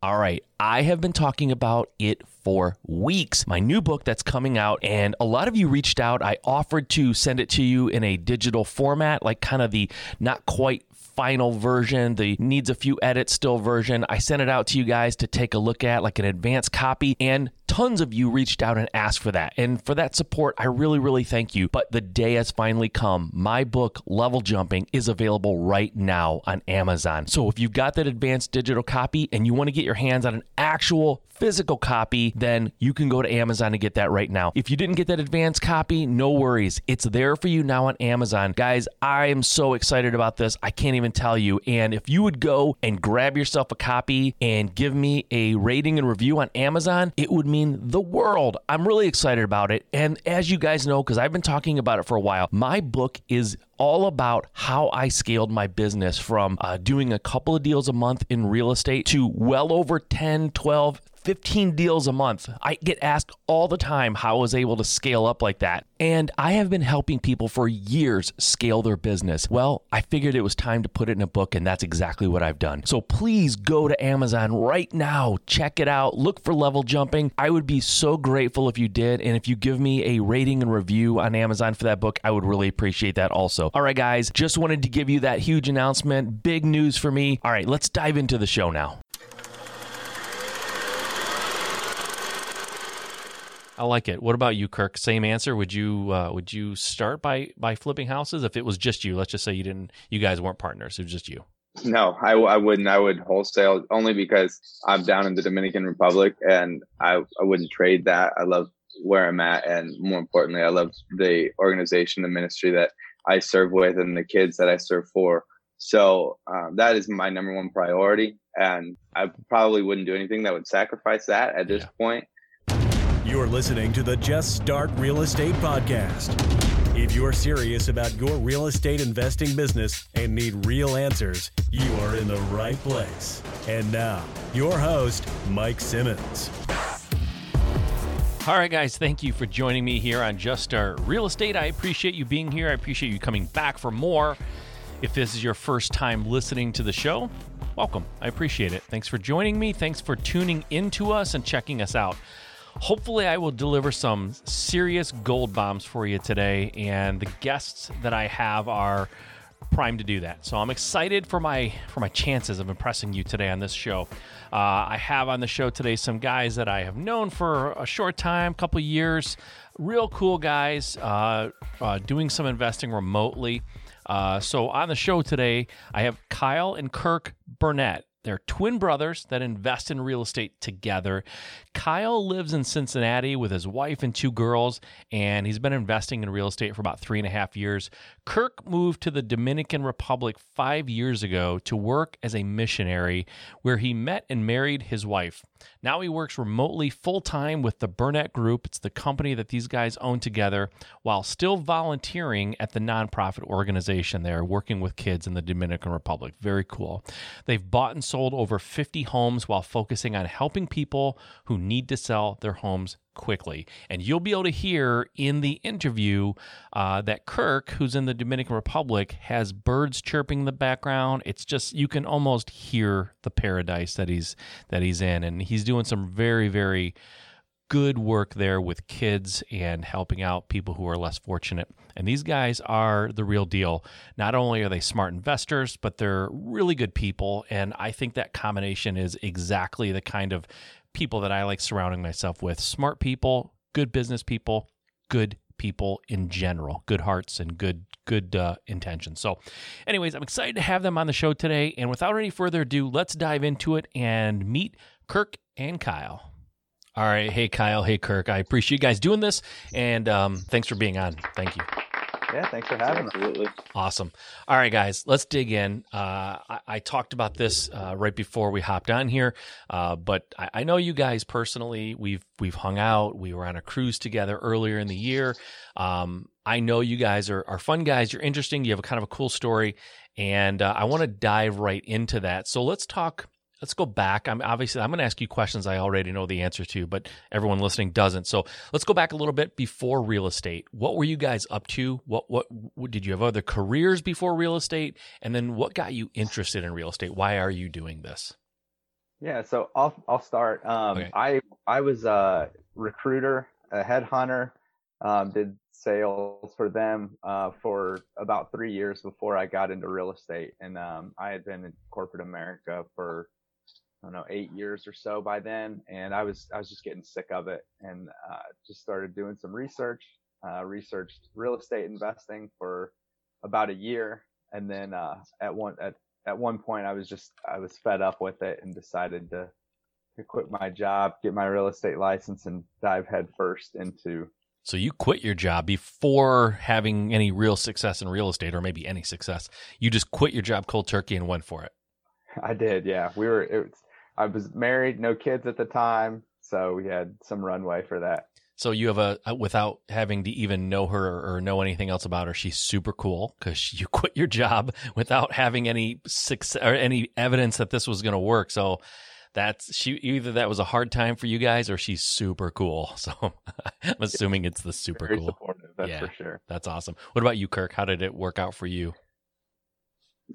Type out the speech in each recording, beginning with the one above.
All right, I have been talking about it for weeks. My new book that's coming out, and a lot of you reached out. I offered to send it to you in a digital format, like kind of the not quite final version, the needs a few edits still version. I sent it out to you guys to take a look at, like an advanced copy, and tons of you reached out and asked for that. And for that support, I really, really thank you. But the day has finally come. My book, Level Jumping, is available right now on Amazon. So if you've got that advanced digital copy and you want to get your hands on an actual physical copy, then you can go to Amazon and get that right now. If you didn't get that advanced copy, no worries. It's there for you now on Amazon. Guys, I am so excited about this. I can't even tell you. And if you would go and grab yourself a copy and give me a rating and review on Amazon, it would mean the world. I'm really excited about it. And as you guys know, because I've been talking about it for a while, my book is all about how I scaled my business from uh, doing a couple of deals a month in real estate to well over 10, 12, 15 deals a month. I get asked all the time how I was able to scale up like that. And I have been helping people for years scale their business. Well, I figured it was time to put it in a book, and that's exactly what I've done. So please go to Amazon right now, check it out, look for level jumping. I would be so grateful if you did. And if you give me a rating and review on Amazon for that book, I would really appreciate that also. All right, guys, just wanted to give you that huge announcement. Big news for me. All right, let's dive into the show now. I like it. What about you, Kirk? Same answer. Would you uh, would you start by by flipping houses if it was just you? Let's just say you didn't, you guys weren't partners. It was just you. No, I, I wouldn't. I would wholesale only because I'm down in the Dominican Republic and I, I wouldn't trade that. I love where I'm at. And more importantly, I love the organization, the ministry that I serve with and the kids that I serve for. So um, that is my number one priority. And I probably wouldn't do anything that would sacrifice that at this yeah. point. You're listening to the Just Start Real Estate Podcast. If you're serious about your real estate investing business and need real answers, you are in the right place. And now, your host, Mike Simmons. All right, guys, thank you for joining me here on Just Start Real Estate. I appreciate you being here. I appreciate you coming back for more. If this is your first time listening to the show, welcome. I appreciate it. Thanks for joining me. Thanks for tuning into us and checking us out. Hopefully, I will deliver some serious gold bombs for you today, and the guests that I have are primed to do that. So I'm excited for my for my chances of impressing you today on this show. Uh, I have on the show today some guys that I have known for a short time, couple years, real cool guys, uh, uh, doing some investing remotely. Uh, so on the show today, I have Kyle and Kirk Burnett. They're twin brothers that invest in real estate together. Kyle lives in Cincinnati with his wife and two girls, and he's been investing in real estate for about three and a half years. Kirk moved to the Dominican Republic five years ago to work as a missionary, where he met and married his wife. Now he works remotely full time with the Burnett Group. It's the company that these guys own together while still volunteering at the nonprofit organization there, working with kids in the Dominican Republic. Very cool. They've bought and sold over 50 homes while focusing on helping people who need to sell their homes quickly. And you'll be able to hear in the interview uh, that Kirk, who's in the Dominican Republic, has birds chirping in the background. It's just you can almost hear the paradise that he's that he's in, and he's doing some very very good work there with kids and helping out people who are less fortunate. And these guys are the real deal. Not only are they smart investors, but they're really good people. And I think that combination is exactly the kind of people that I like surrounding myself with smart people, good business people, good people in general, good hearts and good good uh, intentions. So, anyways, I'm excited to have them on the show today. And without any further ado, let's dive into it and meet Kirk and Kyle. All right, hey Kyle, hey Kirk, I appreciate you guys doing this, and um, thanks for being on. Thank you. Yeah, thanks for having us. Absolutely. Awesome. All right, guys, let's dig in. Uh, I, I, talked about this uh, right before we hopped on here, uh, but I, I, know you guys personally. We've we've hung out. We were on a cruise together earlier in the year. Um, I know you guys are, are fun guys. You're interesting. You have a kind of a cool story, and uh, I want to dive right into that. So let's talk let's go back. I'm obviously I'm going to ask you questions I already know the answer to, but everyone listening doesn't. So let's go back a little bit before real estate. What were you guys up to? What what, what did you have other careers before real estate? And then what got you interested in real estate? Why are you doing this? Yeah, so I'll I'll start. Um, Okay. I I was a recruiter, a headhunter, um, did sales for them uh, for about three years before I got into real estate, and um, I had been in corporate America for I don't know eight years or so by then, and I was I was just getting sick of it, and uh, just started doing some research. Uh, researched real estate investing for about a year, and then uh, at one at at one point I was just I was fed up with it and decided to to quit my job, get my real estate license, and dive headfirst into. So you quit your job before having any real success in real estate, or maybe any success. You just quit your job cold turkey and went for it. I did, yeah. We were. It I was married, no kids at the time, so we had some runway for that. So you have a, a- without having to even know her or know anything else about her. She's super cool because you quit your job without having any success or any evidence that this was going to work. So that's she. Either that was a hard time for you guys, or she's super cool. So I'm assuming it's the super Very cool. supportive, that's Yeah. for sure. That's awesome. What about you, Kirk? How did it work out for you?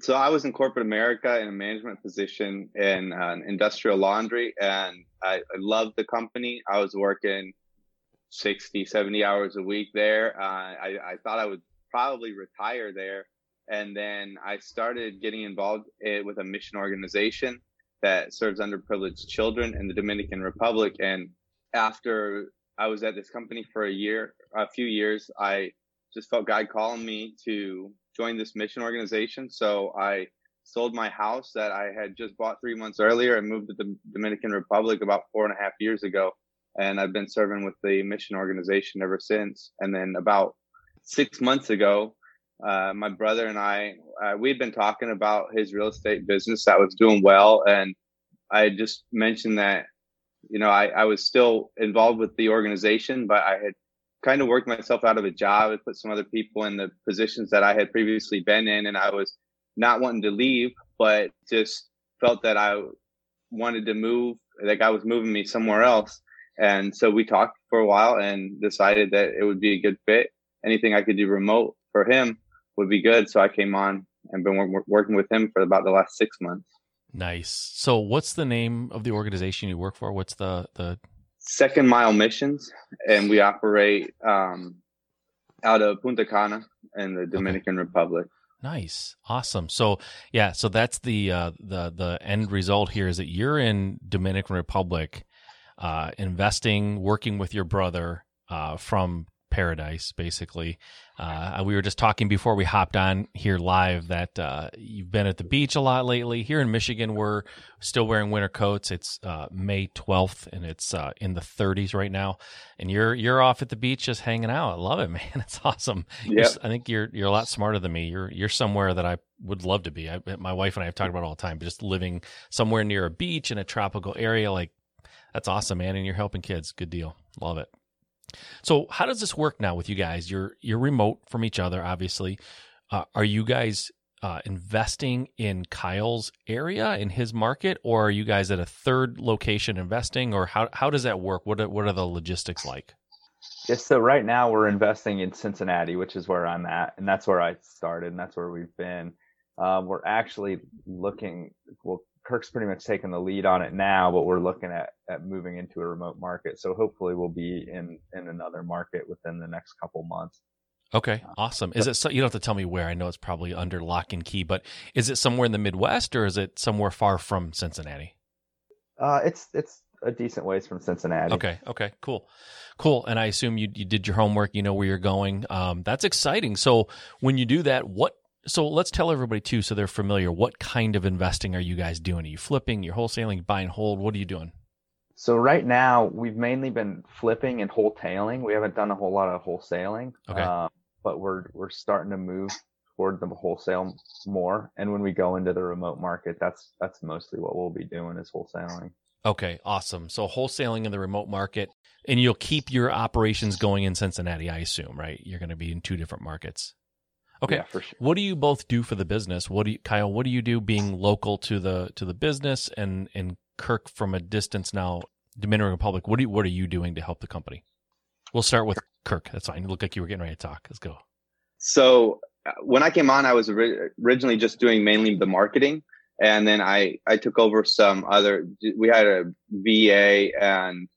So I was in corporate America in a management position in uh, an industrial laundry, and I, I loved the company. I was working 60, 70 hours a week there. Uh, I, I thought I would probably retire there. And then I started getting involved eh, with a mission organization that serves underprivileged children in the Dominican Republic. And after I was at this company for a year, a few years, I just felt God calling me to join this mission organization. So I sold my house that I had just bought three months earlier and moved to the Dominican Republic about four and a half years ago. And I've been serving with the mission organization ever since. And then about six months ago, uh, my brother and I, uh, we'd been talking about his real estate business that was doing well. And I just mentioned that, you know, I, I was still involved with the organization, but I had kind of worked myself out of a job and put some other people in the positions that I had previously been in. And I was not wanting to leave, but just felt that I wanted to move, like I was moving me somewhere else. And so we talked for a while and decided that it would be a good fit. Anything I could do remote for him would be good. So I came on and been wor- working with him for about the last six months. Nice. So what's the name of the organization you work for? What's the the Second Mile Missions, and we operate um, out of Punta Cana in the Dominican Republic. Nice. Awesome. So yeah, so that's the uh the the end result here is that you're in Dominican Republic uh investing, working with your brother uh from paradise basically. Uh we were just talking before we hopped on here live that uh you've been at the beach a lot lately. Here in Michigan we're still wearing winter coats. It's uh May 12th and it's uh in the 30s right now. And you're you're off at the beach just hanging out. I love it, man. It's awesome. Yep. I think you're you're a lot smarter than me. You're you're somewhere that I would love to be. I, my wife and I have talked about it all the time. But just living somewhere near a beach in a tropical area, like that's awesome, man. And you're helping kids. Good deal. Love it. So how does this work now with you guys? You're you're remote from each other, obviously. Uh, are you guys uh, investing in Kyle's area in his market, or are you guys at a third location investing, or how how does that work? What are, what are the logistics like? Yes, so right now we're investing in Cincinnati, which is where I'm at, and that's where I started, and that's where we've been. Um, we're actually looking. Well, Kirk's pretty much taken the lead on it now, but we're looking at at moving into a remote market. So hopefully we'll be in in another market within the next couple months. Okay, awesome. Is it so you don't have to tell me where? I know it's probably under lock and key, but is it somewhere in the Midwest or is it somewhere far from Cincinnati? Uh, it's it's a decent ways from Cincinnati. Okay, okay, cool, cool. And I assume you you did your homework. You know where you're going. Um, that's exciting. So when you do that, what? So let's tell everybody too, so they're familiar. What kind of investing are you guys doing? Are you flipping? You're wholesaling, buy and hold. What are you doing? So right now we've mainly been flipping and wholetailing. We haven't done a whole lot of wholesaling. Okay. Um, but we're we're starting to move toward the wholesale more. And when we go into the remote market, that's that's mostly what we'll be doing is wholesaling. Okay, awesome. So wholesaling in the remote market, and you'll keep your operations going in Cincinnati, I assume, right? You're going to be in two different markets. Okay. Yeah, for sure. What do you both do for the business? What do you, Kyle? What do you do being local to the to the business, and and Kirk from a distance now, Dominican Republic? What do you, what are you doing to help the company? We'll start with Kirk. That's fine. You look like you were getting ready to talk. Let's go. So uh, when I came on, I was ori- originally just doing mainly the marketing. and then I I took over some other. We had a VA and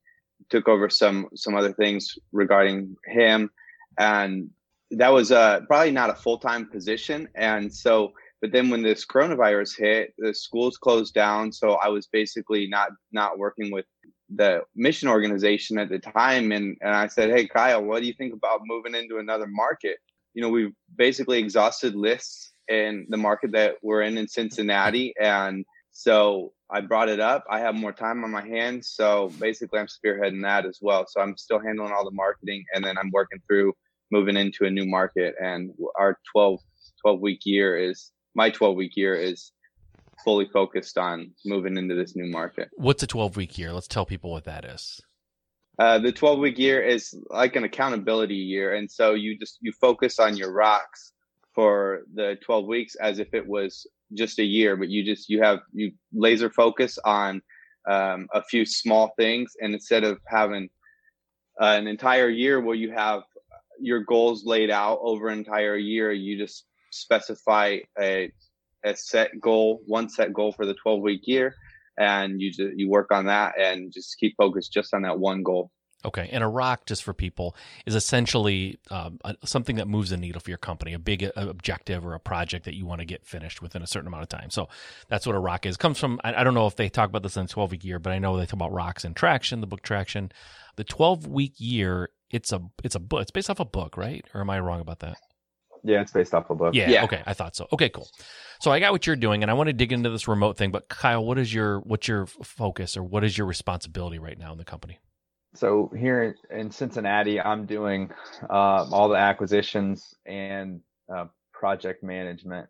took over some some other things regarding him, and that was uh, probably not a full time position. And so, but then when this coronavirus hit, the schools closed down, so I was basically not not working with the mission organization at the time. And, and i said hey kyle what do you think about moving into another market? You know we've basically exhausted lists in the market that we're in in cincinnati. And so i brought it up. I have more time on my hands. So basically i'm spearheading that as well. So i'm still handling all the marketing and then i'm working through moving into a new market and our 12 12 week year is my 12 week year is fully focused on moving into this new market. What's a 12 week year? Let's tell people what that is. Uh, the 12 week year is like an accountability year. And so you just, you focus on your rocks for the 12 weeks as if it was just a year, but you just, you have, you laser focus on um, a few small things. And instead of having uh, an entire year where you have your goals laid out over an entire year, you just specify a a set goal, one set goal for the 12 week year, and you just, you work on that and just keep focused just on that one goal. Okay, and a rock, just for people, is essentially um, something that moves the needle for your company, a big uh, objective or a project that you want to get finished within a certain amount of time. So that's what a rock is. Comes from I, I don't know if they talk about this in 12 week year, but I know they talk about rocks and traction, the book traction. The 12 week year, it's a it's a book. It's based off a book, right? Or am I wrong about that? Yeah, it's based off a book. Yeah, yeah. Okay, I thought so. Okay, cool. So I got what you're doing, and I want to dig into this remote thing. But Kyle, what is your what's your focus or what is your responsibility right now in the company? So here in Cincinnati, I'm doing uh, all the acquisitions and uh, project management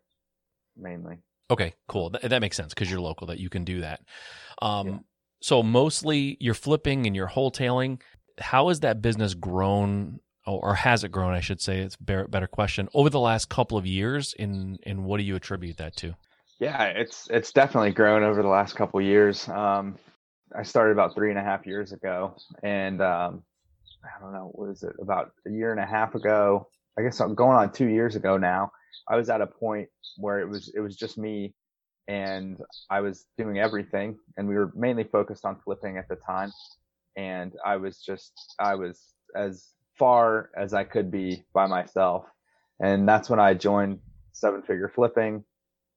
mainly. Okay, cool. That, that makes sense because you're local that you can do that. Um, yeah. So mostly you're flipping and you're wholetailing. How has that business grown or has it grown? I should say it's a better question over the last couple of years. In in what do you attribute that to? Yeah, it's it's definitely grown over the last couple of years. Um, I started about three and a half years ago, and um, I don't know, what is it? About a year and a half ago, I guess I'm going on two years ago now. I was at a point where it was it was just me, and I was doing everything, and we were mainly focused on flipping at the time, and I was just I was as far as I could be by myself. And that's when I joined seven figure flipping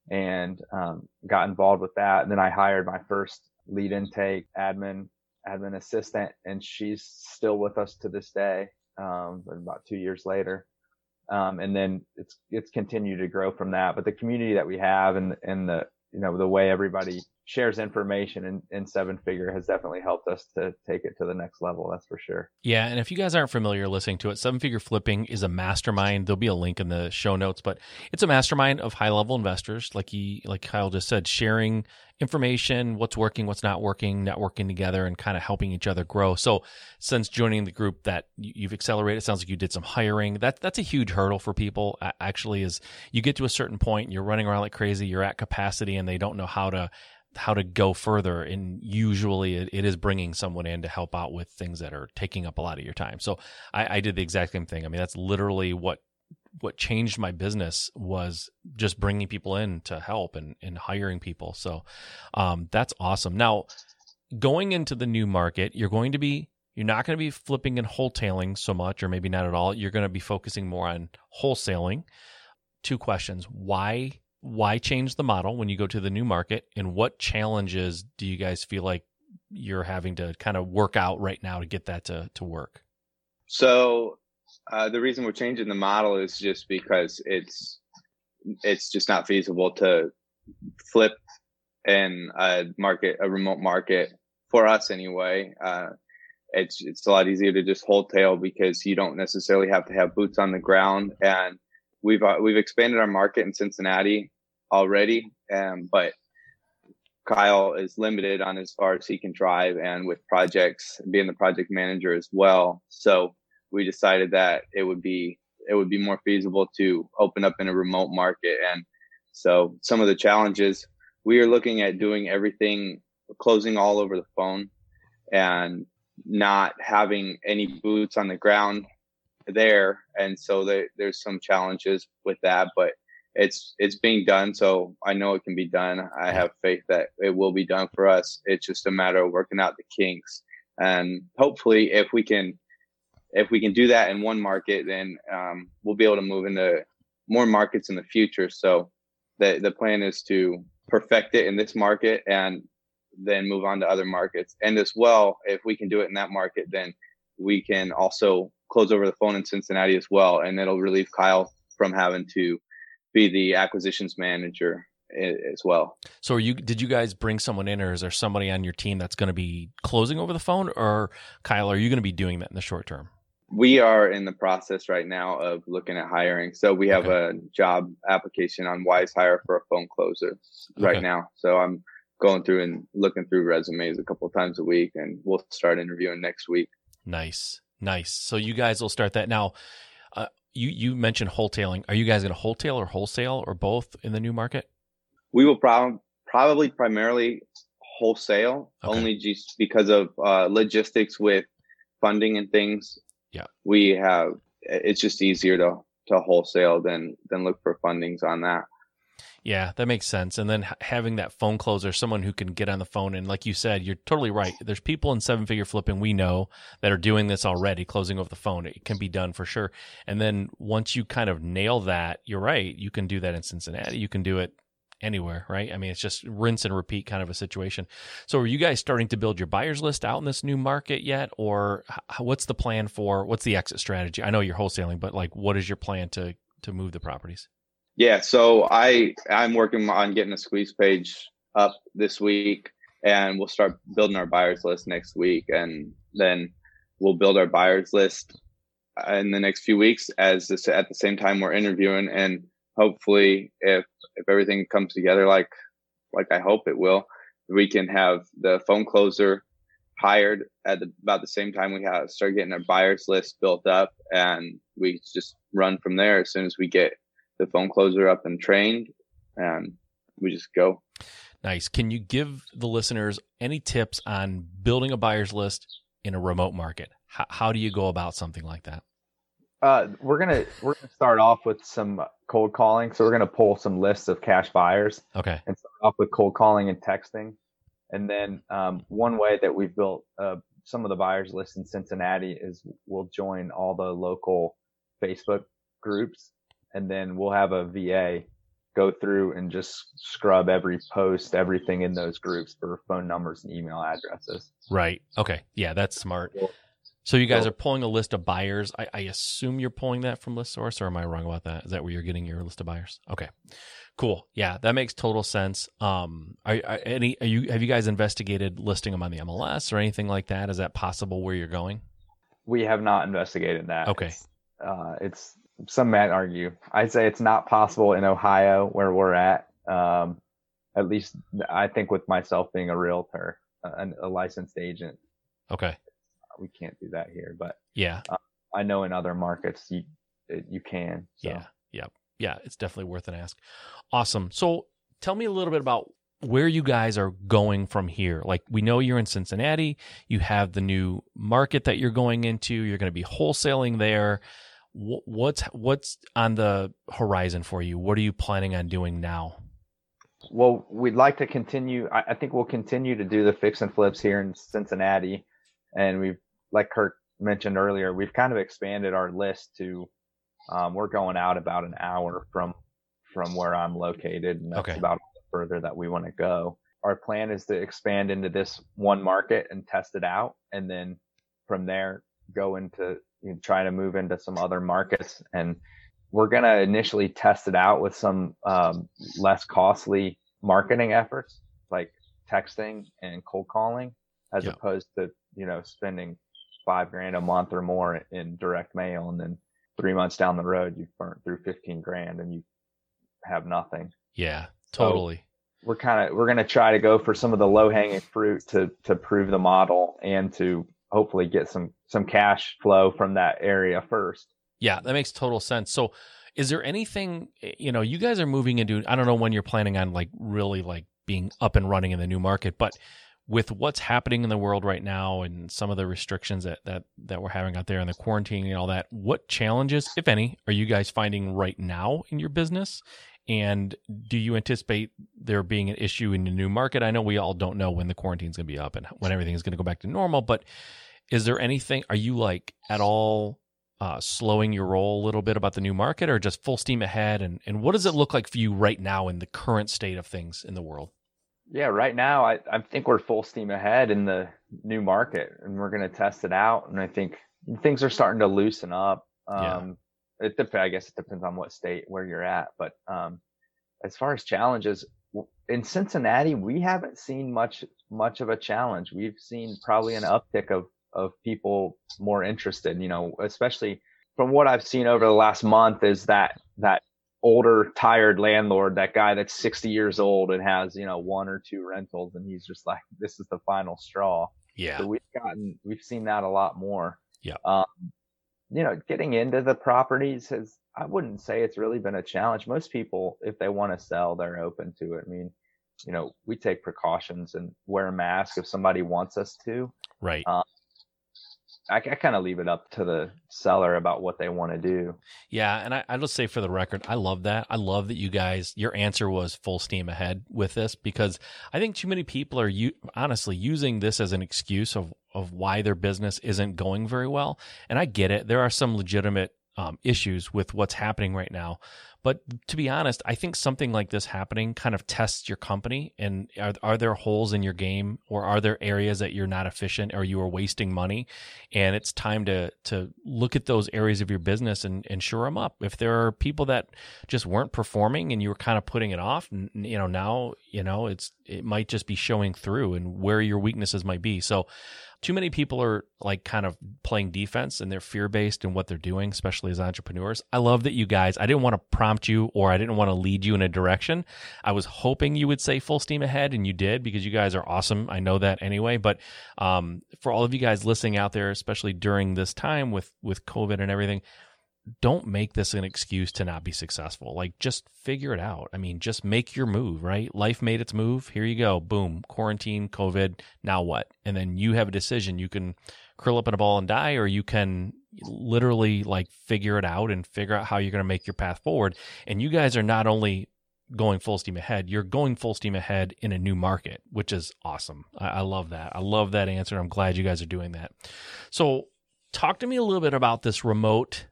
and um, got involved with that. And then I hired my first lead intake admin, admin assistant, and she's still with us to this day. Um, about two years later. Um, and then it's, it's continued to grow from that. But the community that we have and, and the, you know, the way everybody shares information in, in seven figure has definitely helped us to take it to the next level that's for sure. Yeah and if you guys aren't familiar listening to it seven figure flipping is a mastermind. There'll be a link in the show notes but it's a mastermind of high level investors like he like kyle just said sharing information what's working what's not working networking together and kind of helping each other grow. So since joining the group that you've accelerated sounds like you did some hiring. That that's a huge hurdle for people actually is you get to a certain point you're running around like crazy you're at capacity and they don't know how to how to go further and usually it, it is bringing someone in to help out with things that are taking up a lot of your time. So I, I did the exact same thing. I mean that's literally what what changed my business was just bringing people in to help and, and hiring people. So um, that's awesome. Now going into the new market you're going to be you're not going to be flipping and wholetailing so much or maybe not at all. You're going to be focusing more on wholesaling. Two questions. Why why change the model when you go to the new market and what challenges do you guys feel like you're having to kind of work out right now to get that to, to work? So uh, the reason we're changing the model is just because it's it's just not feasible to flip in a market a remote market for us anyway. Uh, it's it's a lot easier to just wholetail because you don't necessarily have to have boots on the ground and we've uh, we've expanded our market in Cincinnati already, um, but Kyle is limited on as far as he can drive, and with projects being the project manager as well. So we decided that it would be it would be more feasible to open up in a remote market, and so some of the challenges we are looking at doing everything closing all over the phone and not having any boots on the ground there and so there's some challenges with that but it's it's being done. So I know it can be done. I have faith that it will be done for us. It's just a matter of working out the kinks, and hopefully, if we can if we can do that in one market, then um, we'll be able to move into more markets in the future. So the the plan is to perfect it in this market and then move on to other markets. And as well, if we can do it in that market, then we can also close over the phone in Cincinnati as well, and it'll relieve Kyle from having to be the acquisitions manager as well. So, are you did you guys bring someone in, or is there somebody on your team that's going to be closing over the phone, or Kyle, are you going to be doing that in the short term? We are in the process right now of looking at hiring. So we have okay. a job application on WizeHire for a phone closer right okay. now. So I'm going through and looking through resumes a couple times a week, and we'll start interviewing next week. Nice, nice. So you guys will start that now. Uh, you you mentioned wholesaling. Are you guys going to wholesale or wholesale or both in the new market? We will probably probably primarily wholesale, okay. only just because of uh, logistics with funding and things. Yeah, we have. It's just easier to to wholesale than than look for fundings on that. Yeah, that makes sense. And then having that phone closer, someone who can get on the phone and, like you said, you're totally right. There's people in seven figure flipping we know that are doing this already, closing over the phone. It can be done for sure. And then once you kind of nail that, you're right. You can do that in Cincinnati. You can do it anywhere, right? I mean, it's just rinse and repeat kind of a situation. So, are you guys starting to build your buyers list out in this new market yet, or what's the plan for what's the exit strategy? I know you're wholesaling, but like, what is your plan to to move the properties? Yeah, so I I'm working on getting a squeeze page up this week, and we'll start building our buyers list next week, and then we'll build our buyers list in the next few weeks as this, at the same time we're interviewing, and hopefully, if if everything comes together like like I hope it will, we can have the phone closer hired at the, about the same time we have start getting our buyers list built up, and we just run from there as soon as we get the phone closer up and trained, and we just go. Nice. Can you give the listeners any tips on building a buyer's list in a remote market? How, how do you go about something like that? Uh, we're gonna we're gonna start off with some cold calling. So we're gonna pull some lists of cash buyers. Okay. And start off with cold calling and texting, and then um, one way that we've built uh, some of the buyers list in Cincinnati is we'll join all the local Facebook groups and then we'll have a VA go through and just scrub every post, everything in those groups for phone numbers and email addresses. Right. Okay. Yeah, that's smart. So you guys are pulling a list of buyers. I, I, assume you're pulling that from ListSource, or am I wrong about that? Is that where you're getting your list of buyers? Okay, cool. Yeah, that makes total sense. Um, are, are any are you have you guys investigated listing them on the MLS or anything like that? Is that possible where you're going? We have not investigated that. Okay. It's, uh, it's some might argue. I'd say it's not possible in Ohio where we're at. Um, at least I think with myself being a realtor, a, a licensed agent. Okay. We can't do that here, but yeah, uh, I know in other markets you you can. So. Yeah. Yeah. Yeah. It's definitely worth an ask. Awesome. So tell me a little bit about where you guys are going from here. Like we know you're in Cincinnati, you have the new market that you're going into, you're going to be wholesaling there what's what's on the horizon for you? What are you planning on doing now? Well, we'd like to continue. I, I think we'll continue to do the fix and flips here in Cincinnati, and we've, like Kirk mentioned earlier, we've kind of expanded our list to. Um, we're going out about an hour from from where I'm located, and that's okay. about further that we want to go. Our plan is to expand into this one market and test it out, and then from there go into you know, trying to move into some other markets. And we're going to initially test it out with some um, less costly marketing efforts like texting and cold calling as yep. opposed to, you know, spending five grand a month or more in direct mail. And then three months down the road, you've burnt through 15 grand and you have nothing. Yeah, totally. So we're kind of, we're going to try to go for some of the low hanging fruit to, to prove the model and to hopefully get some some cash flow from that area first. Yeah, that makes total sense. So is there anything eh, you know, you guys are moving into I don't know when you're planning on like really like being up and running in the new market, but with what's happening in the world right now and some of the restrictions that that that we're having out there and the quarantine and all that, what challenges, if any, are you guys finding right now in your business? And do you anticipate there being an issue in the new market? I know we all don't know when the quarantine's going to be up and when everything is going to go back to normal, but is there anything? Are you like at all uh, slowing your roll a little bit about the new market, or just full steam ahead? And and what does it look like for you right now in the current state of things in the world? Yeah, right now I, I think we're full steam ahead in the new market, and we're going to test it out. And I think things are starting to loosen up. Um, yeah. It depends. I guess it depends on what state where you're at, but um, as far as challenges in Cincinnati, we haven't seen much much of a challenge. We've seen probably an uptick of of people more interested. You know, especially from what I've seen over the last month, is that that older tired landlord that guy that's 60 years old and has you know one or two rentals and he's just like this is the final straw yeah so we've gotten we've seen that a lot more yeah um you know getting into the properties has i wouldn't say it's really been a challenge. Most people if they want to sell they're open to it. I mean you know we take precautions and wear a mask if somebody wants us to. Right. Um, I, I kind of leave it up to the seller about what they want to do. Yeah, and I, I just say for the record, I love that. I love that you guys, your answer was full steam ahead with this because I think too many people are you honestly using this as an excuse of of why their business isn't going very well. And I get it. There are some legitimate um, issues with what's happening right now. But to be honest, I think something like this happening kind of tests your company. And are, are there holes in your game or are there areas that you're not efficient or you are wasting money? And it's time to, to look at those areas of your business and, and shore them up. If there are people that just weren't performing and you were kind of putting it off, you know, now, you know, it's, it might just be showing through and where your weaknesses might be. So too many people are like kind of playing defense and they're fear based in what they're doing, especially as entrepreneurs. I love that you guys, I didn't want to prompt you or I didn't want to lead you in a direction. I was hoping you would say full steam ahead and you did because you guys are awesome. I know that anyway. But um, for all of you guys listening out there, especially during this time with, with COVID and everything, don't make this an excuse to not be successful. Like just figure it out. I mean, just make your move, right? Life made its move. Here you go. Boom. Quarantine, COVID. Now what? And then you have a decision. You can curl up in a ball and die, or you can literally like figure it out and figure out how you're going to make your path forward. And you guys are not only going full steam ahead, you're going full steam ahead in a new market, which is awesome. I, I love that. I love that answer. I'm glad you guys are doing that. So talk to me a little bit about this remote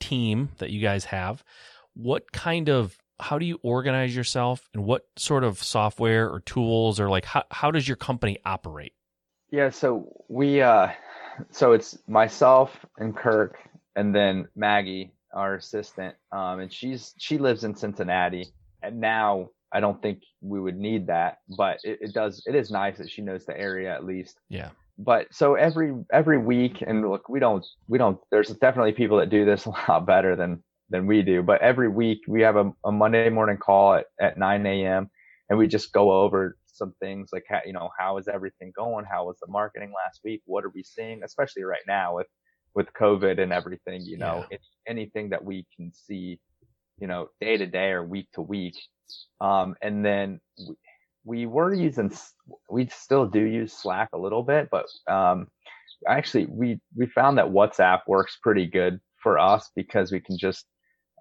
team that you guys have, what kind of how do you organize yourself and what sort of software or tools or like how, how does your company operate? Yeah, so we uh so it's myself and Kirk and then Maggie, our assistant. Um and she's she lives in Cincinnati and now I don't think we would need that, but it, it does it is nice that she knows the area at least. Yeah but so every every week and look we don't we don't there's definitely people that do this a lot better than than we do but every week we have a, a monday morning call at, at 9 a.m and we just go over some things like how, you know how is everything going? How was the marketing last week? What are we seeing? Especially right now with with covid and everything you know yeah. anything that we can see you know day to day or week to week. Um and then we, we were using we still do use slack a little bit but um, actually we we found that whatsapp works pretty good for us because we can just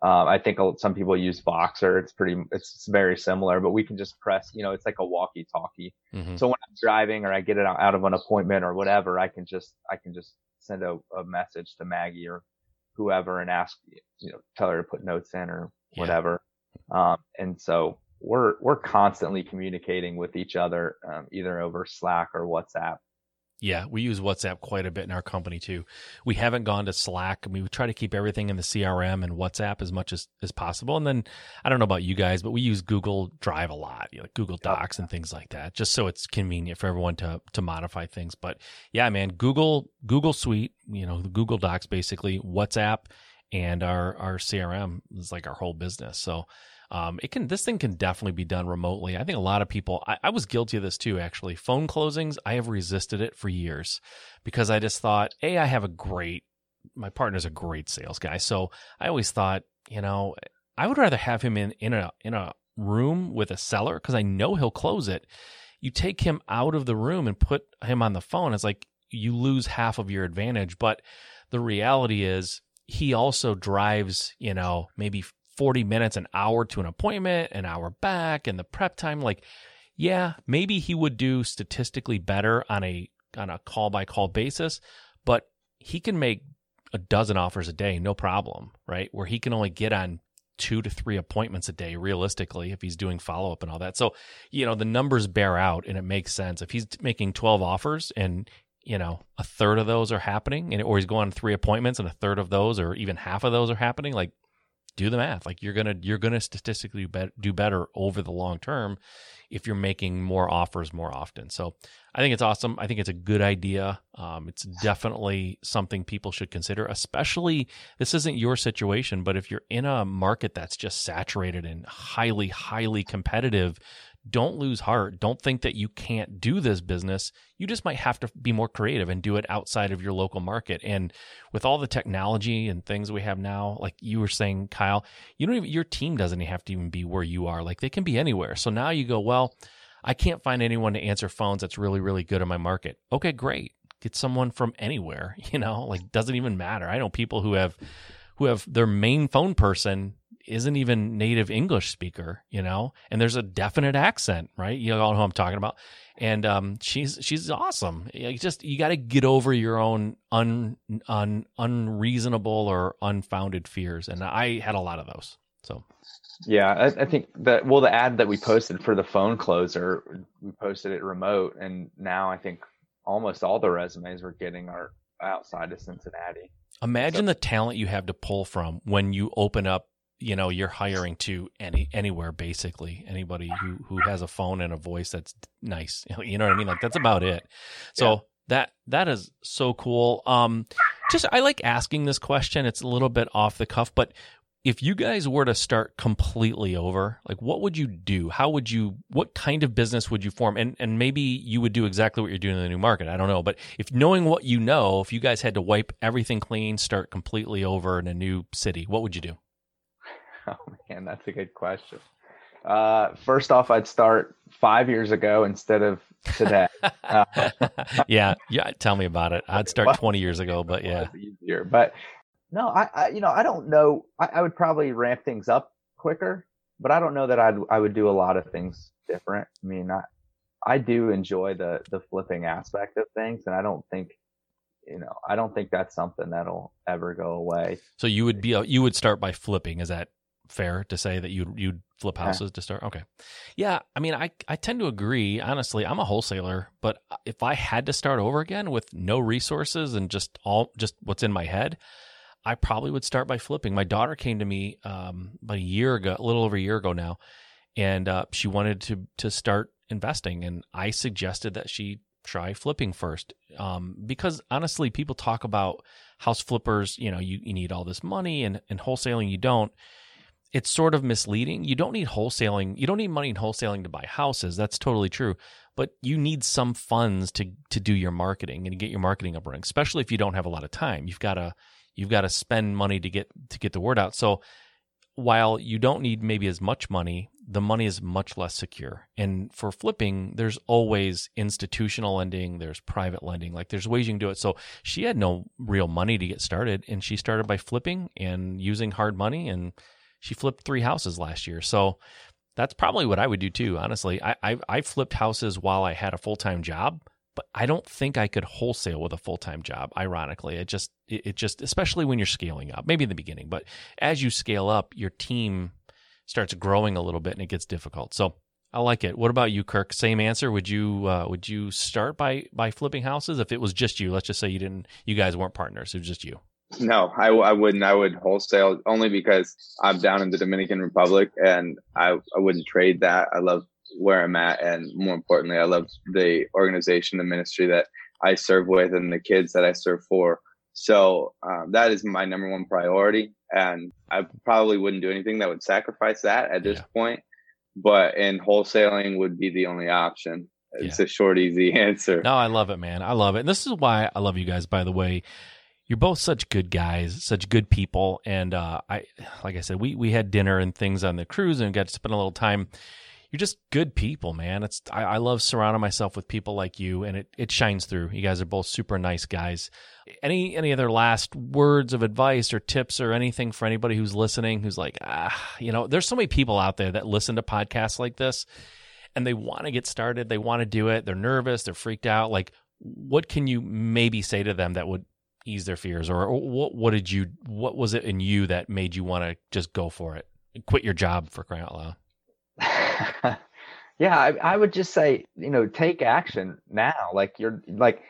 um, i think some people use voxer it's pretty it's very similar but we can just press you know it's like a walkie talkie mm-hmm. so when i'm driving or i get it out of an appointment or whatever i can just i can just send a, a message to maggie or whoever and ask you know tell her to put notes in or whatever yeah. um, and so we're we're constantly communicating with each other um, either over slack or whatsapp. Yeah we use whatsapp quite a bit in our company too. We haven't gone to slack. I mean, we try to keep everything in the crm and whatsapp as much as, as possible. And then i don't know about you guys but we use google drive a lot you know, like google docs and things like that just so it's convenient for everyone to to modify things. But yeah man google google suite you know the google docs basically whatsapp and our our crm is like our whole business. So um, it can this thing can definitely be done remotely. I think a lot of people. I, I was guilty of this too. Actually, phone closings. I have resisted it for years because I just thought, a, I have a great. My partner's a great sales guy, so I always thought, you know, I would rather have him in in a in a room with a seller because I know he'll close it. You take him out of the room and put him on the phone. It's like you lose half of your advantage. But the reality is, he also drives, you know, maybe 40 minutes, an hour to an appointment, an hour back, and the prep time. Like, yeah, maybe he would do statistically better on a on a call by call basis, but he can make a dozen offers a day, no problem, right? Where he can only get on two to three appointments a day realistically if he's doing follow up and all that. So, you know, the numbers bear out and it makes sense. If he's making 12 offers and, you know, a third of those are happening and or he's going on three appointments and a third of those or even half of those are happening, like do the math. Like you're to you're to statistically do better over the long term if you're making more offers more often. So I think it's awesome. I think it's a good idea. Um, it's definitely something people should consider, especially this isn't your situation, but if you're in a market that's just saturated and highly, highly competitive, don't lose heart. Don't think that you can't do this business. You just might have to be more creative and do it outside of your local market. And with all the technology and things we have now, like you were saying, Kyle, you don't even your team doesn't have to even be where you are. Like they can be anywhere. So now you go, well, I can't find anyone to answer phones that's really, really good in my market. Okay, great. Get someone from anywhere, you know, like doesn't even matter. I know people who have who have their main phone person isn't even native English speaker, you know, and there's a definite accent, right? You all know who I'm talking about. And um, she's she's awesome. You just you got to get over your own un, un unreasonable or unfounded fears, and I had a lot of those. So, yeah, I, I think that well, the ad that we posted for the phone closer, we posted it remote, and now I think almost all the resumes we're getting are outside of Cincinnati. Imagine so, the talent you have to pull from when you open up you know you're hiring to any anywhere basically. Anybody who who has a phone and a voice that's nice. You know what i mean? Like that's about it. So yeah. that that is so cool. Um just i like asking this question. It's a little bit off the cuff but if you guys were to start completely over like what would you do? How would you what kind of business would you form? And and maybe you would do exactly what you're doing in the new market. I don't know. But if knowing what you know if you guys had to wipe everything clean start completely over in a new city what would you do Oh man, that's a good question. Uh, first off, I'd start five years ago instead of today. Uh, yeah, yeah. Tell me about it. I'd start twenty years ago, but yeah, easier. But no, I, I, you know, I don't know. I, I would probably ramp things up quicker, but I don't know that I'd I would do a lot of things different. I mean, I I do enjoy the the flipping aspect of things, and I don't think you know I don't think that's something that'll ever go away. So you would be you would start by flipping. Is that fair to say that you'd you'd flip houses yeah. to start? Okay. Yeah, I mean I I tend to agree. Honestly, I'm a wholesaler, but if I had to start over again with no resources and just all just what's in my head, I probably would start by flipping. My daughter came to me um, about a year ago, a little over a year ago now, and uh, she wanted to to start investing, and I suggested that she try flipping first, um, because honestly, people talk about house flippers. You know, you, you need all this money, and and wholesaling you don't it's sort of misleading. You don't need wholesaling. You don't need money in wholesaling to buy houses. That's totally true. But you need some funds to to do your marketing and to get your marketing up running, especially if you don't have a lot of time. You've got to you've got to spend money to get to get the word out. So while you don't need maybe as much money, the money is much less secure. And for flipping, there's always institutional lending, there's private lending, like there's ways you can do it. So she had no real money to get started, and she started by flipping and using hard money and she flipped three houses last year. So that's probably what I would do too. Honestly, I I, I flipped houses while I had a full time job, but I don't think I could wholesale with a full time job. Ironically, it just it, it just especially when you're scaling up, maybe in the beginning, but as you scale up, your team starts growing a little bit and it gets difficult. So I like it. What about you, Kirk? Same answer. Would you uh, would you start by by flipping houses if it was just you? Let's just say you didn't, you guys weren't partners. It was just you. No, I, I wouldn't. I would wholesale only because I'm down in the Dominican Republic and I, I wouldn't trade that. I love where I'm at. And more importantly, I love the organization, the ministry that I serve with and the kids that I serve for. So um, that is my number one priority. And I probably wouldn't do anything that would sacrifice that at this yeah. point. But in wholesaling would be the only option. It's yeah. a short, easy answer. No, I love it, man. I love it. And this is why I love you guys, by the way you're both such good guys, such good people. And uh, I, like I said, we we had dinner and things on the cruise and got to spend a little time. you're just good people, man. It's I, I love surrounding myself with people like you, and it it shines through. You guys are both super nice guys. Any any other last words of advice or tips or anything for anybody who's listening who's like, ah, you know, there's so many people out there that listen to podcasts like this and they want to get started, they want to do it, they're nervous, they're freaked out. Like, what can you maybe say to them that would ease their fears, or, what what did you what was it in you that made you want to just go for it, quit your job for crying out loud? yeah, I, I would just say, you know, take action now. Like you're like,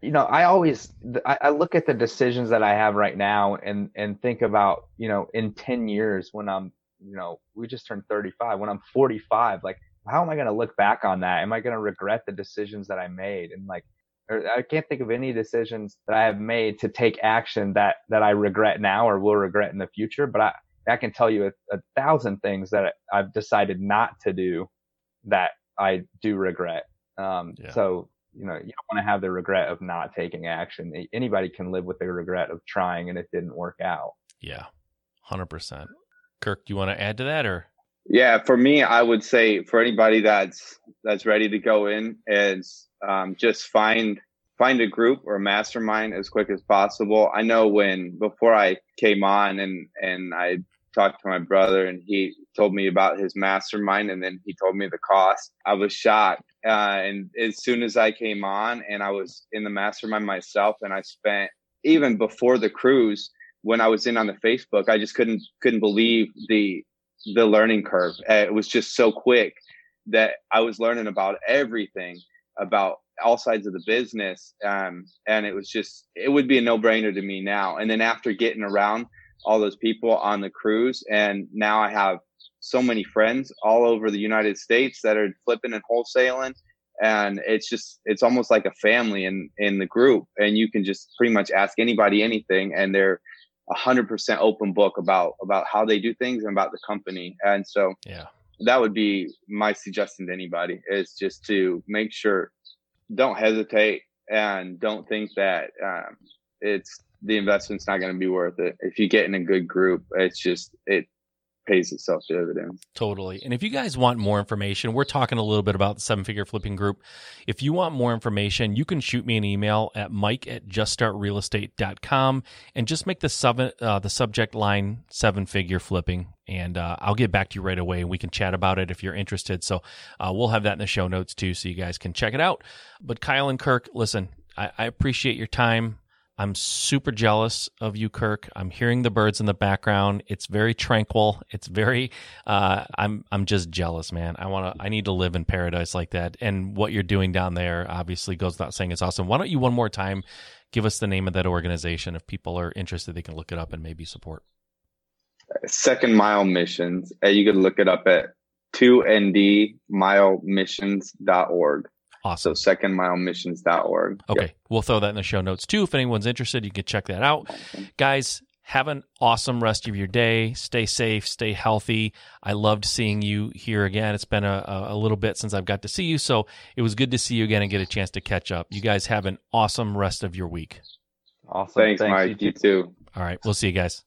you know, I always I, I look at the decisions that I have right now and and think about, you know, in ten years when I'm, you know, we just turned 35. When I'm 45, like, how am I going to look back on that? Am I going to regret the decisions that I made? And like, I can't think of any decisions that I have made to take action that that I regret now or will regret in the future. But I I can tell you a, a thousand things that I've decided not to do that I do regret. Um, yeah. So, you know, you don't want to have the regret of not taking action. Anybody can live with the regret of trying and it didn't work out. Yeah, 100%. Kirk, do you want to add to that or? Yeah, for me, I would say for anybody that's that's ready to go in is um, just find find a group or mastermind as quick as possible. I know when before I came on and and I talked to my brother and he told me about his mastermind and then he told me the cost. I was shocked. Uh, and as soon as I came on and I was in the mastermind myself and I spent even before the cruise when I was in on the Facebook, I just couldn't couldn't believe the the learning curve. Uh, it was just so quick that I was learning about everything about all sides of the business. Um, and it was just, it would be a no brainer to me now. And then after getting around all those people on the cruise. And now I have so many friends all over the United States that are flipping and wholesaling. And it's just, it's almost like a family in, in the group. And you can just pretty much ask anybody anything and they're a hundred percent open book about, about how they do things and about the company. And so, yeah, that would be my suggestion to anybody is just to make sure, don't hesitate and don't think that um, it's the investment's not going to be worth it. If you get in a good group, it's just it pays itself dividends. Totally. And if you guys want more information, we're talking a little bit about the seven figure flipping group. If you want more information, you can shoot me an email at mike at juststartrealestate.com and just make the sub, uh, the subject line seven figure flipping. And uh, I'll get back to you right away and we can chat about it if you're interested. So uh, we'll have that in the show notes too, so you guys can check it out. But Kyle and Kirk, listen, I, I appreciate your time. I'm super jealous of you, Kirk. I'm hearing the birds in the background. It's very tranquil. It's very. Uh, I'm I'm just jealous, man. I want to. I need to live in paradise like that. And what you're doing down there obviously goes without saying. It's awesome. Why don't you one more time give us the name of that organization? If people are interested, they can look it up and maybe support. Second Mile Missions. Uh, you can look it up at 2ndmilemissions.org. Awesome. So secondmilemissions.org. Okay. Yep. We'll throw that in the show notes too. If anyone's interested, you can check that out. Awesome. Guys, have an awesome rest of your day. Stay safe, stay healthy. I loved seeing you here again. It's been a, a little bit since I've got to see you, so it was good to see you again and get a chance to catch up. You guys have an awesome rest of your week. Awesome. Thanks, Thanks Mike. You too. you too. All right. We'll see you guys.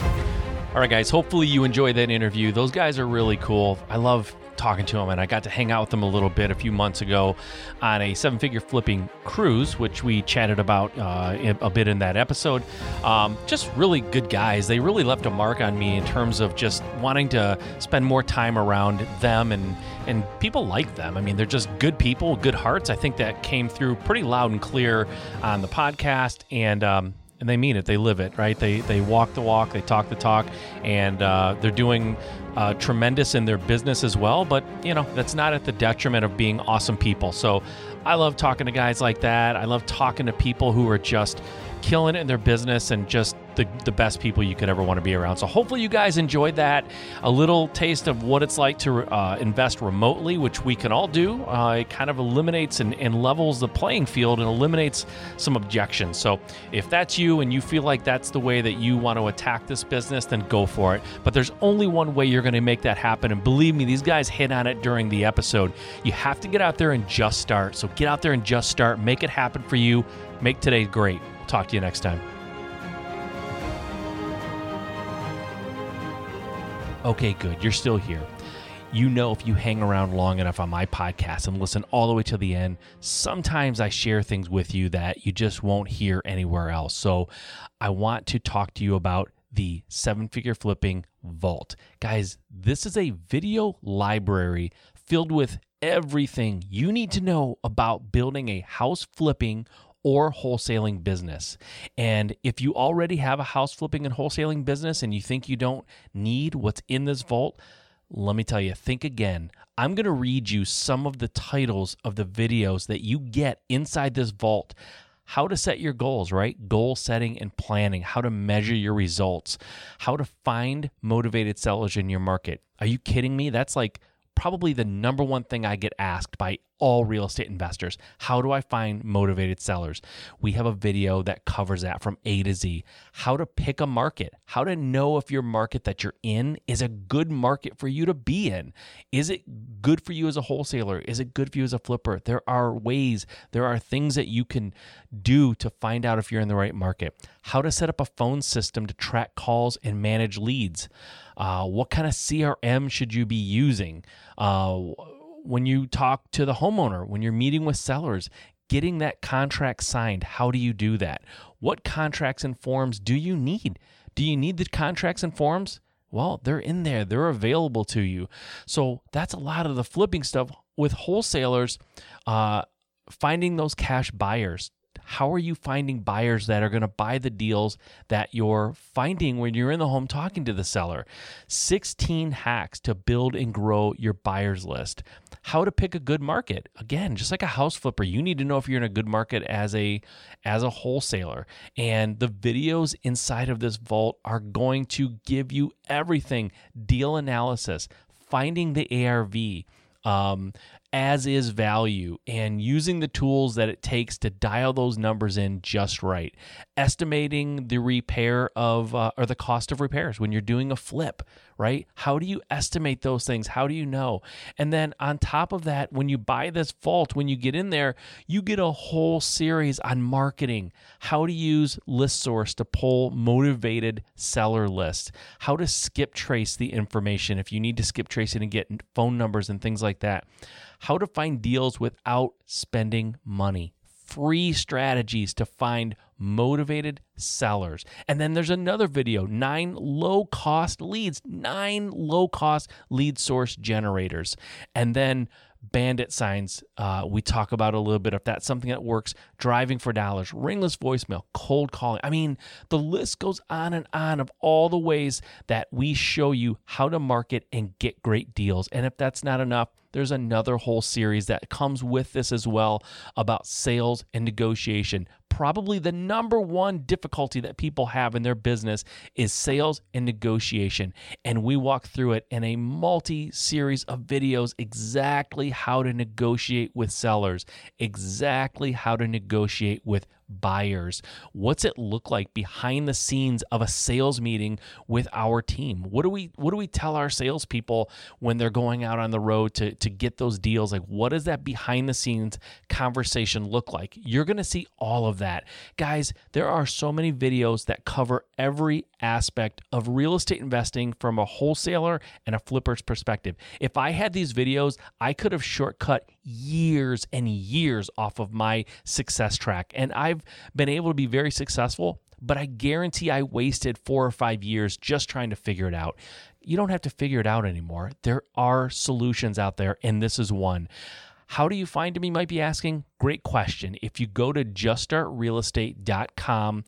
All right, guys. Hopefully you enjoyed that interview. Those guys are really cool. I love talking to him, and I got to hang out with him a little bit a few months ago on a seven figure flipping cruise, which we chatted about uh, a bit in that episode. Um, just really good guys. They really left a mark on me in terms of just wanting to spend more time around them and and people like them. I mean, they're just good people, good hearts. I think that came through pretty loud and clear on the podcast, and um, and they mean it. They live it, right? They they walk the walk, they talk the talk, and uh, they're doing uh, tremendous in their business as well. But you know, that's not at the detriment of being awesome people. So I love talking to guys like that. I love talking to people who are just killing it in their business and just the, the best people you could ever want to be around. So hopefully you guys enjoyed that. A little taste of what it's like to uh, invest remotely, which we can all do. Uh, it kind of eliminates and, and levels the playing field and eliminates some objections. So if that's you and you feel like that's the way that you want to attack this business, then go for it. But there's only one way you're going to make that happen. And believe me, these guys hit on it during the episode. You have to get out there and just start. So get out there and just start. Make it happen for you. Make today great. Talk to you next time. Okay, good. You're still here. you know if you hang around long enough on my podcast and listen all the way to the end, sometimes I share things with you that you just won't hear anywhere else. So I want to talk to you about the seven figure flipping vault. Guys, this is a video library filled with everything you need to know about building a house flipping or wholesaling business. And if you already have a house flipping and wholesaling business and you think you don't need what's in this vault, let me tell you, think again. I'm going to read you some of the titles of the videos that you get inside this vault. How to set your goals, right? Goal setting and planning, how to measure your results, how to find motivated sellers in your market. Are you kidding me? That's like probably the number one thing I get asked by all real estate investors. How do I find motivated sellers? We have a video that covers that from A to Z. How to pick a market, how to know if your market that you're in is a good market for you to be in. Is it good for you as a wholesaler? Is it good for you as a flipper? There are ways, there are things that you can do to find out if you're in the right market. How to set up a phone system to track calls and manage leads. Uh, what kind of CRM should you be using? Uh, when you talk to the homeowner, when you're meeting with sellers, getting that contract signed, how do you do that? What contracts and forms do you need? Do you need the contracts and forms? Well, they're in there, they're available to you. So that's a lot of the flipping stuff with wholesalers, uh, finding those cash buyers, how are you finding buyers that are going to buy the deals that you're finding when you're in the home talking to the seller? 16 hacks to build and grow your buyers list. How to pick a good market. Again, just like a house flipper, you need to know if you're in a good market as a as a wholesaler. And the videos inside of this vault are going to give you everything. Deal analysis, finding the ARV, um, as is value and using the tools that it takes to dial those numbers in just right. Estimating the repair of uh, or the cost of repairs when you're doing a flip, right? How do you estimate those things? How do you know? And then on top of that, when you buy this vault, when you get in there, you get a whole series on marketing, how to use ListSource to pull motivated seller lists, how to skip trace the information if you need to skip trace it and get phone numbers and things like that how to find deals without spending money. Free strategies to find motivated sellers. And then there's another video nine low cost leads, nine low cost lead source generators. And then bandit signs uh, we talk about a little bit if that's something that works driving for dollars ringless voicemail cold calling i mean the list goes on and on of all the ways that we show you how to market and get great deals and if that's not enough there's another whole series that comes with this as well about sales and negotiation. Probably the number one difficulty that people have in their business is sales and negotiation. And we walk through it in a multi series of videos exactly how to negotiate with sellers, exactly how to negotiate with buyers? What's it look like behind the scenes of a sales meeting with our team? What do we what do we tell our salespeople when they're going out on the road to, to get those deals? Like what does that behind the scenes conversation look like? You're gonna see all of that. Guys, there are so many videos that cover every aspect of real estate investing from a wholesaler and a flipper's perspective. If I had these videos, I could have shortcut years and years off of my success track. And I've been able to be very successful, but I guarantee I wasted four or five years just trying to figure it out. You don't have to figure it out anymore. There are solutions out there, and this is one. How do you find them? You might be asking. Great question. If you go to juststartrealestate.com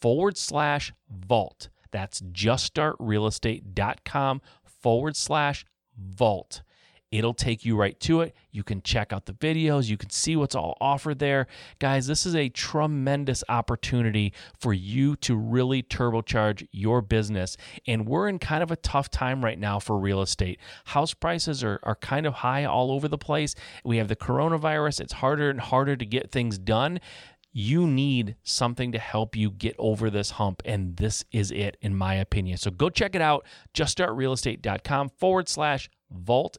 forward slash vault, that's juststartrealestate.com forward slash vault. It'll take you right to it. You can check out the videos, you can see what's all offered there. Guys, this is a tremendous opportunity for you to really turbocharge your business. And we're in kind of a tough time right now for real estate. House prices are, are kind of high all over the place. We have the coronavirus, it's harder and harder to get things done you need something to help you get over this hump. And this is it, in my opinion. So go check it out. Juststartrealestate.com forward slash vault